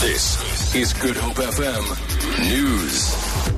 This is Good Hope FM News.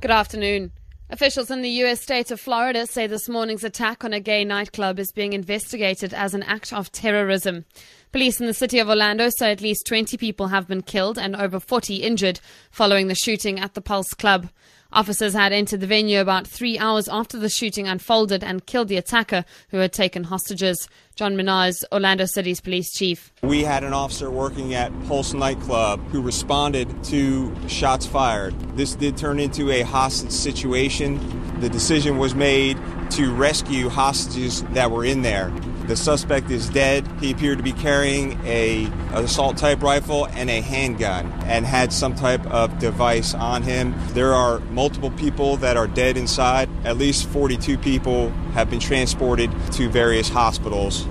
Good afternoon. Officials in the U.S. state of Florida say this morning's attack on a gay nightclub is being investigated as an act of terrorism. Police in the city of Orlando say at least 20 people have been killed and over 40 injured following the shooting at the Pulse Club. Officers had entered the venue about three hours after the shooting unfolded and killed the attacker who had taken hostages. John Minaz, Orlando City's police chief. We had an officer working at Pulse nightclub who responded to shots fired. This did turn into a hostage situation. The decision was made to rescue hostages that were in there. The suspect is dead. He appeared to be carrying a assault type rifle and a handgun and had some type of device on him. There are multiple people that are dead inside. At least 42 people have been transported to various hospitals.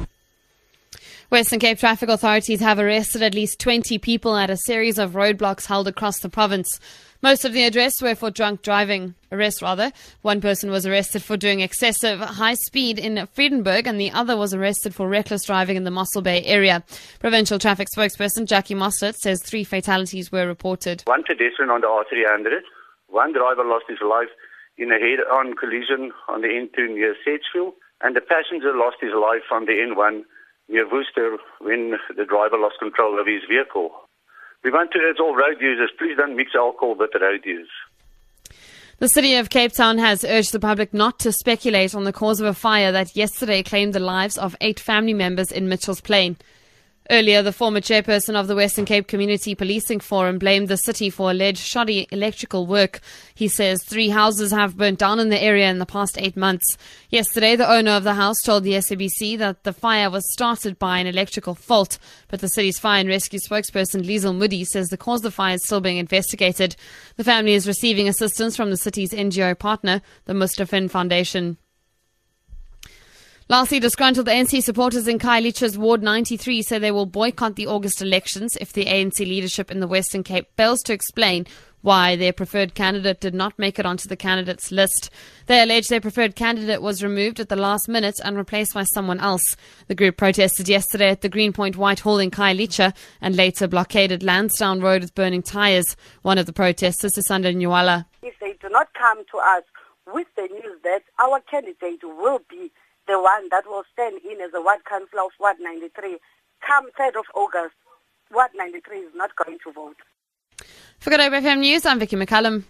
Western Cape traffic authorities have arrested at least 20 people at a series of roadblocks held across the province. Most of the arrests were for drunk driving. Arrest rather. One person was arrested for doing excessive high speed in Vredenburg and the other was arrested for reckless driving in the Mossel Bay area. Provincial traffic spokesperson Jackie Mostert says three fatalities were reported. One pedestrian on the R300, one driver lost his life in a head-on collision on the N2 near Sedgefield, and the passenger lost his life on the N1 near Worcester when the driver lost control of his vehicle. We want to urge all road users, please don't mix alcohol with the road use. The city of Cape Town has urged the public not to speculate on the cause of a fire that yesterday claimed the lives of eight family members in Mitchell's Plain. Earlier, the former chairperson of the Western Cape Community Policing Forum blamed the city for alleged shoddy electrical work. He says three houses have burnt down in the area in the past eight months. Yesterday, the owner of the house told the SABC that the fire was started by an electrical fault, but the city's fire and rescue spokesperson Liesel Moody says the cause of the fire is still being investigated. The family is receiving assistance from the city's NGO partner, the Mustadafin Foundation. Lastly, disgruntled ANC supporters in Khayelitsha's Ward 93 say they will boycott the August elections if the ANC leadership in the Western Cape fails to explain why their preferred candidate did not make it onto the candidates list. They allege their preferred candidate was removed at the last minute and replaced by someone else. The group protested yesterday at the Greenpoint Whitehall in Khayelitsha and later blockaded Lansdowne Road with burning tyres. One of the protesters is Sanda Nyawala. If they do not come to us with the news that our candidate will be the one that will stand in as a ward councillor of Ward 93. Come 3rd of August, Ward 93 is not going to vote. For Good FM News, I'm Vicky McCallum.